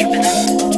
stupid enough.